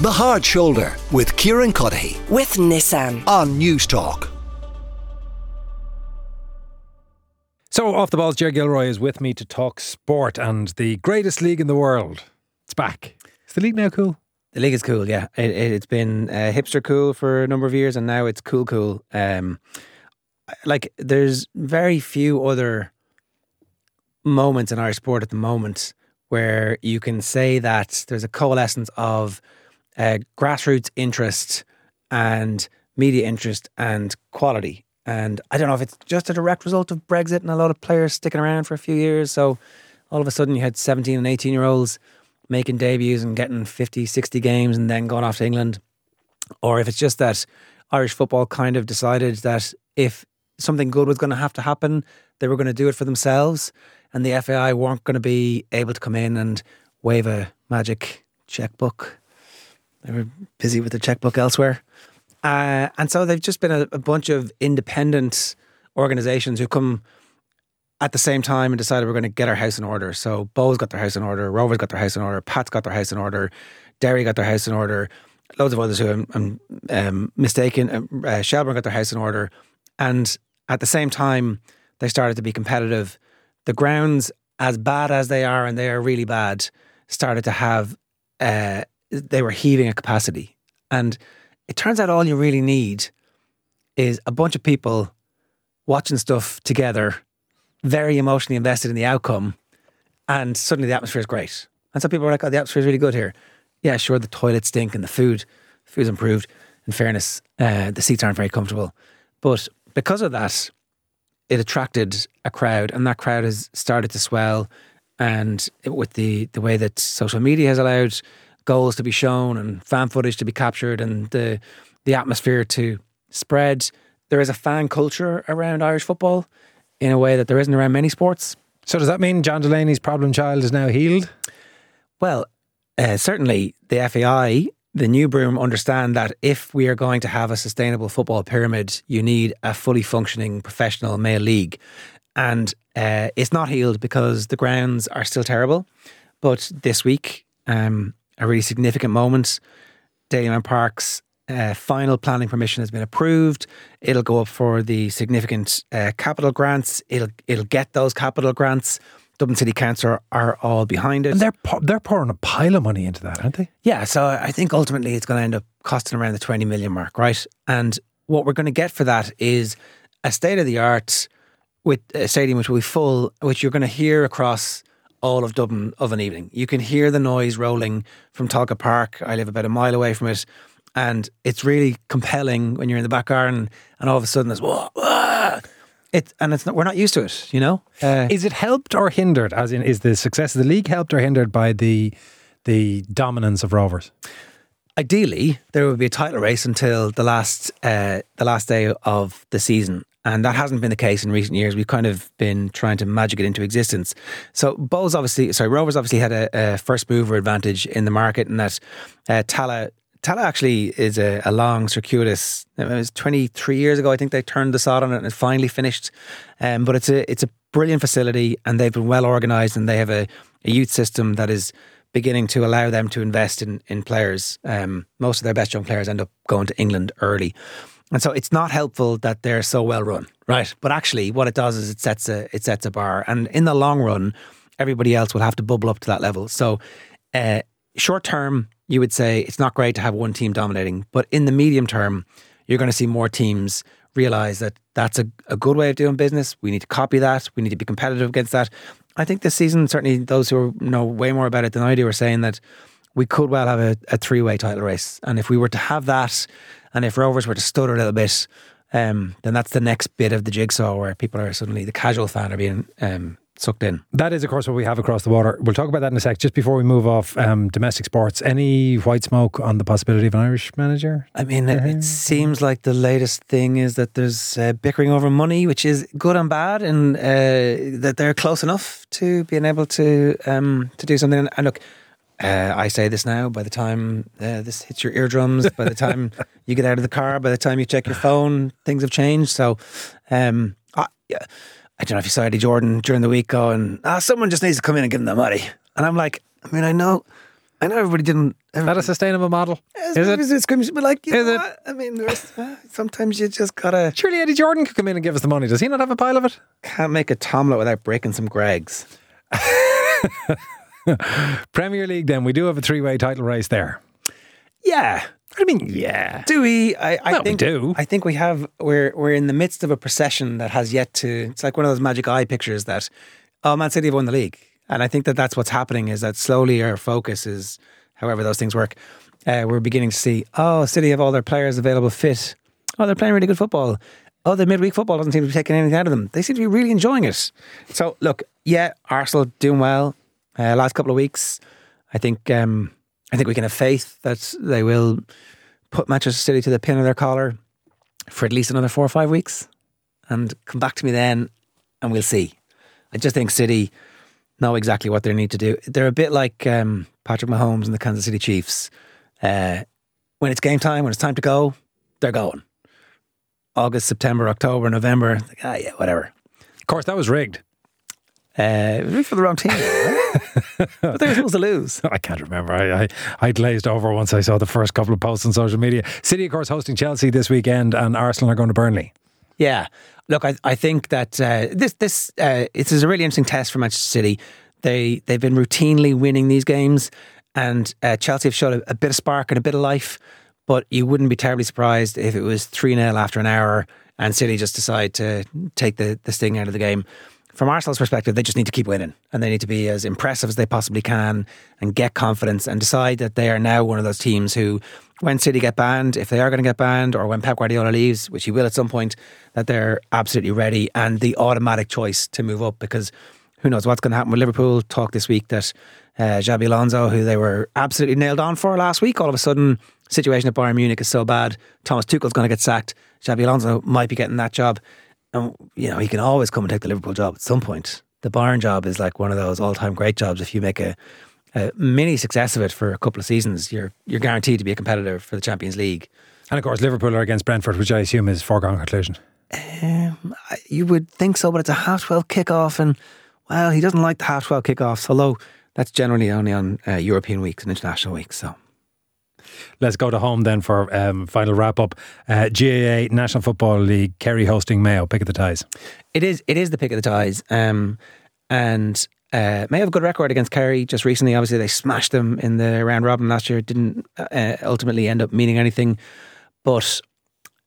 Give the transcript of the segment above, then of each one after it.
The Hard Shoulder with Kieran Cuddihy with Nissan. on News Talk. So, off the balls, Ger Gilroy is with me to talk sport and the greatest league in the world. It's back. Is the league now cool? The league is cool, yeah. It, it, it's been uh, hipster cool for a number of years, and now it's cool, cool. Um, like, there's very few other moments in our sport at the moment where you can say that there's a coalescence of uh, grassroots interest and media interest and quality. And I don't know if it's just a direct result of Brexit and a lot of players sticking around for a few years. So all of a sudden you had 17 and 18 year olds making debuts and getting 50, 60 games and then going off to England. Or if it's just that Irish football kind of decided that if something good was going to have to happen, they were going to do it for themselves. And the FAI weren't going to be able to come in and wave a magic checkbook. They were busy with the checkbook elsewhere. Uh, and so they've just been a, a bunch of independent organizations who come at the same time and decided we're going to get our house in order. So Bohs got their house in order, Rovers got their house in order, Pats got their house in order, Derry got their house in order, loads of others who I'm, I'm um, mistaken. Um, uh, Shelbourne got their house in order, and at the same time they started to be competitive. The grounds, as bad as they are, and they are really bad, started to have. Uh, they were heaving a capacity, and it turns out all you really need is a bunch of people watching stuff together, very emotionally invested in the outcome, and suddenly the atmosphere is great. And some people are like, "Oh, the atmosphere is really good here." Yeah, sure, the toilets stink and the food, food's improved. In fairness, uh, the seats aren't very comfortable, but because of that, it attracted a crowd, and that crowd has started to swell. And with the the way that social media has allowed goals to be shown and fan footage to be captured and the the atmosphere to spread. There is a fan culture around Irish football in a way that there isn't around many sports. So, does that mean John Delaney's problem child is now healed? Well, uh, certainly the FAI, the new broom, understand that if we are going to have a sustainable football pyramid, you need a fully functioning professional male league. And uh, it's not healed because the grounds are still terrible. But this week, um, a really significant moment. Dalymount Park's uh, final planning permission has been approved. It'll go up for the significant uh, capital grants. It'll it'll get those capital grants. Dublin City Council are, are all behind it. And they're they're pouring a pile of money into that, aren't they? Yeah, so I think ultimately it's going to end up costing around the 20 million mark, right? And what we're going to get for that is a state of the art with a stadium which will be full, which you're going to hear across all of Dublin of an evening. You can hear the noise rolling from Tolka Park. I live about a mile away from it. And it's really compelling when you're in the back garden and all of a sudden there's whoa, whoa. It, and it's not, we're not used to it, you know. Uh, Is it helped or hindered? As in, is the success of the league helped or hindered by the the dominance of Rovers? ideally, there would be a title race until the last uh, the last day of the season, and that hasn't been the case in recent years. We've kind of been trying to magic it into existence. So, Bohs obviously, sorry, Rovers obviously had a, a first mover advantage in the market, and that uh, Tallaght. Tallaght actually is a, a long, circuitous. It was 23 years ago, I think they turned the sod on it and it finally finished. Um, but it's a it's a brilliant facility, and they've been well organised, and they have a, a youth system that is beginning to allow them to invest in in players. Um, most of their best young players end up going to England early, and so it's not helpful that they're so well run, right? But actually, what it does is it sets a it sets a bar, and in the long run, everybody else will have to bubble up to that level. So, uh, short term, you would say it's not great to have one team dominating, but in the medium term, you're going to see more teams realize that that's a, a good way of doing business. We need to copy that. We need to be competitive against that. I think this season, certainly those who know way more about it than I do are saying that we could well have a, a three way title race. And if we were to have that, and if Rovers were to stutter a little bit, um, then that's the next bit of the jigsaw where people are suddenly, the casual fan are being um, sucked in. That is, of course, what we have across the water. We'll talk about that in a sec. Just before we move off um, domestic sports, any white smoke on the possibility of an Irish manager? I mean, it, it seems like the latest thing is that there's uh, bickering over money, which is good and bad, and uh, that they're close enough to being able to um, to do something. And look, uh, I say this now. By the time uh, this hits your eardrums, by the time you get out of the car, by the time you check your phone, things have changed. So, um, I, yeah, I don't know if you saw Eddie Jordan during the week going, "Ah, someone just needs to come in and give them the money." And I'm like, I mean, I know I know everybody didn't. Is that a sustainable model? Is it? It's screams, but like, you Is know it? what? I mean, uh, sometimes you just gotta Surely Eddie Jordan could come in and give us the money. Does he not have a pile of it? can't make a tomlet without breaking some Gregs. Premier League, then. We do have a three way title race there. Yeah, you mean, yeah? do we? I, I Well, we think do. I think we have. We're we're in the midst of a procession that has yet to. It's like one of those magic eye pictures that, oh, Man City have won the league, and I think that that's what's happening. Is that slowly our focus is, however those things work, uh, we're beginning to see. Oh, City have all their players available fit. Oh, they're playing really good football. Oh, the midweek football doesn't seem to be taking anything out of them. They seem to be really enjoying it. So look, yeah, Arsenal doing well. Uh, last couple of weeks, I think. Um, I think we can have faith that they will put Manchester City to the pin of their collar for at least another four or five weeks and come back to me then and we'll see. I just think City know exactly what they need to do. They're a bit like um, Patrick Mahomes and the Kansas City Chiefs. Uh, when it's game time, when it's time to go, they're going. August, September, October, November, like, ah, yeah, whatever. Of course, that was rigged. Uh, really for the wrong team. but they were supposed to lose. I can't remember. I, I, I glazed over once I saw the first couple of posts on social media. City, of course, hosting Chelsea this weekend, and Arsenal are going to Burnley. Yeah, look, I, I think that uh, this this uh, it is a really interesting test for Manchester City. They they've been routinely winning these games, and uh, Chelsea have showed a, a bit of spark and a bit of life. But you wouldn't be terribly surprised if it was three 0 after an hour, and City just decide to take the the sting out of the game. From Arsenal's perspective, they just need to keep winning, and they need to be as impressive as they possibly can, and get confidence, and decide that they are now one of those teams who, when City get banned, if they are going to get banned, or when Pep Guardiola leaves, which he will at some point, that they're absolutely ready and the automatic choice to move up. Because who knows what's going to happen with Liverpool? Talk this week that uh, Xabi Alonso, who they were absolutely nailed on for last week, all of a sudden, situation at Bayern Munich is so bad. Thomas Tuchel's going to get sacked. Xabi Alonso might be getting that job. And, you know, he can always come and take the Liverpool job at some point. The Bayern job is like one of those all time great jobs. If you make a, a mini success of it for a couple of seasons, you're you're guaranteed to be a competitor for the Champions League. And of course, Liverpool are against Brentford, which I assume is foregone conclusion. Um, you would think so, but it's a half 12 kickoff, and well, he doesn't like the half 12 kickoffs, although that's generally only on uh, European weeks and international weeks. So, Let's go to home then for um, final wrap up. Uh, GAA National Football League, Kerry hosting Mayo. Pick of the ties. it is it is the pick of the ties. Um, and uh, may have a good record against Kerry just recently. Obviously, they smashed them in the round robin last year. It didn't uh, ultimately end up meaning anything. But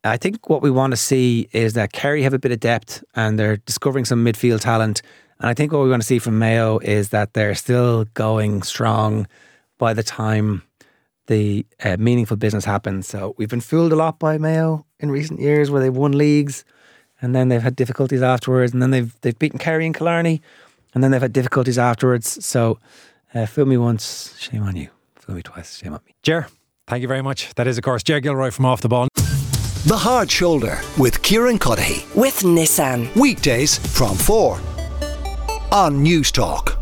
I think what we want to see is that Kerry have a bit of depth and they're discovering some midfield talent. And I think what we want to see from Mayo is that they're still going strong by the time the uh, meaningful business happens. So we've been fooled a lot by Mayo in recent years where they've won leagues and then they've had difficulties afterwards, and then they've they've beaten Kerry and Killarney, and then they've had difficulties afterwards. So, uh, fool me once, shame on you. Fool me twice, shame on me. Ger, thank you very much. That is, of course, Ger Gilroy from Off the Ball. The Hard Shoulder with Kieran Cuddihy. with Nissan. Weekdays from 4 on News Talk.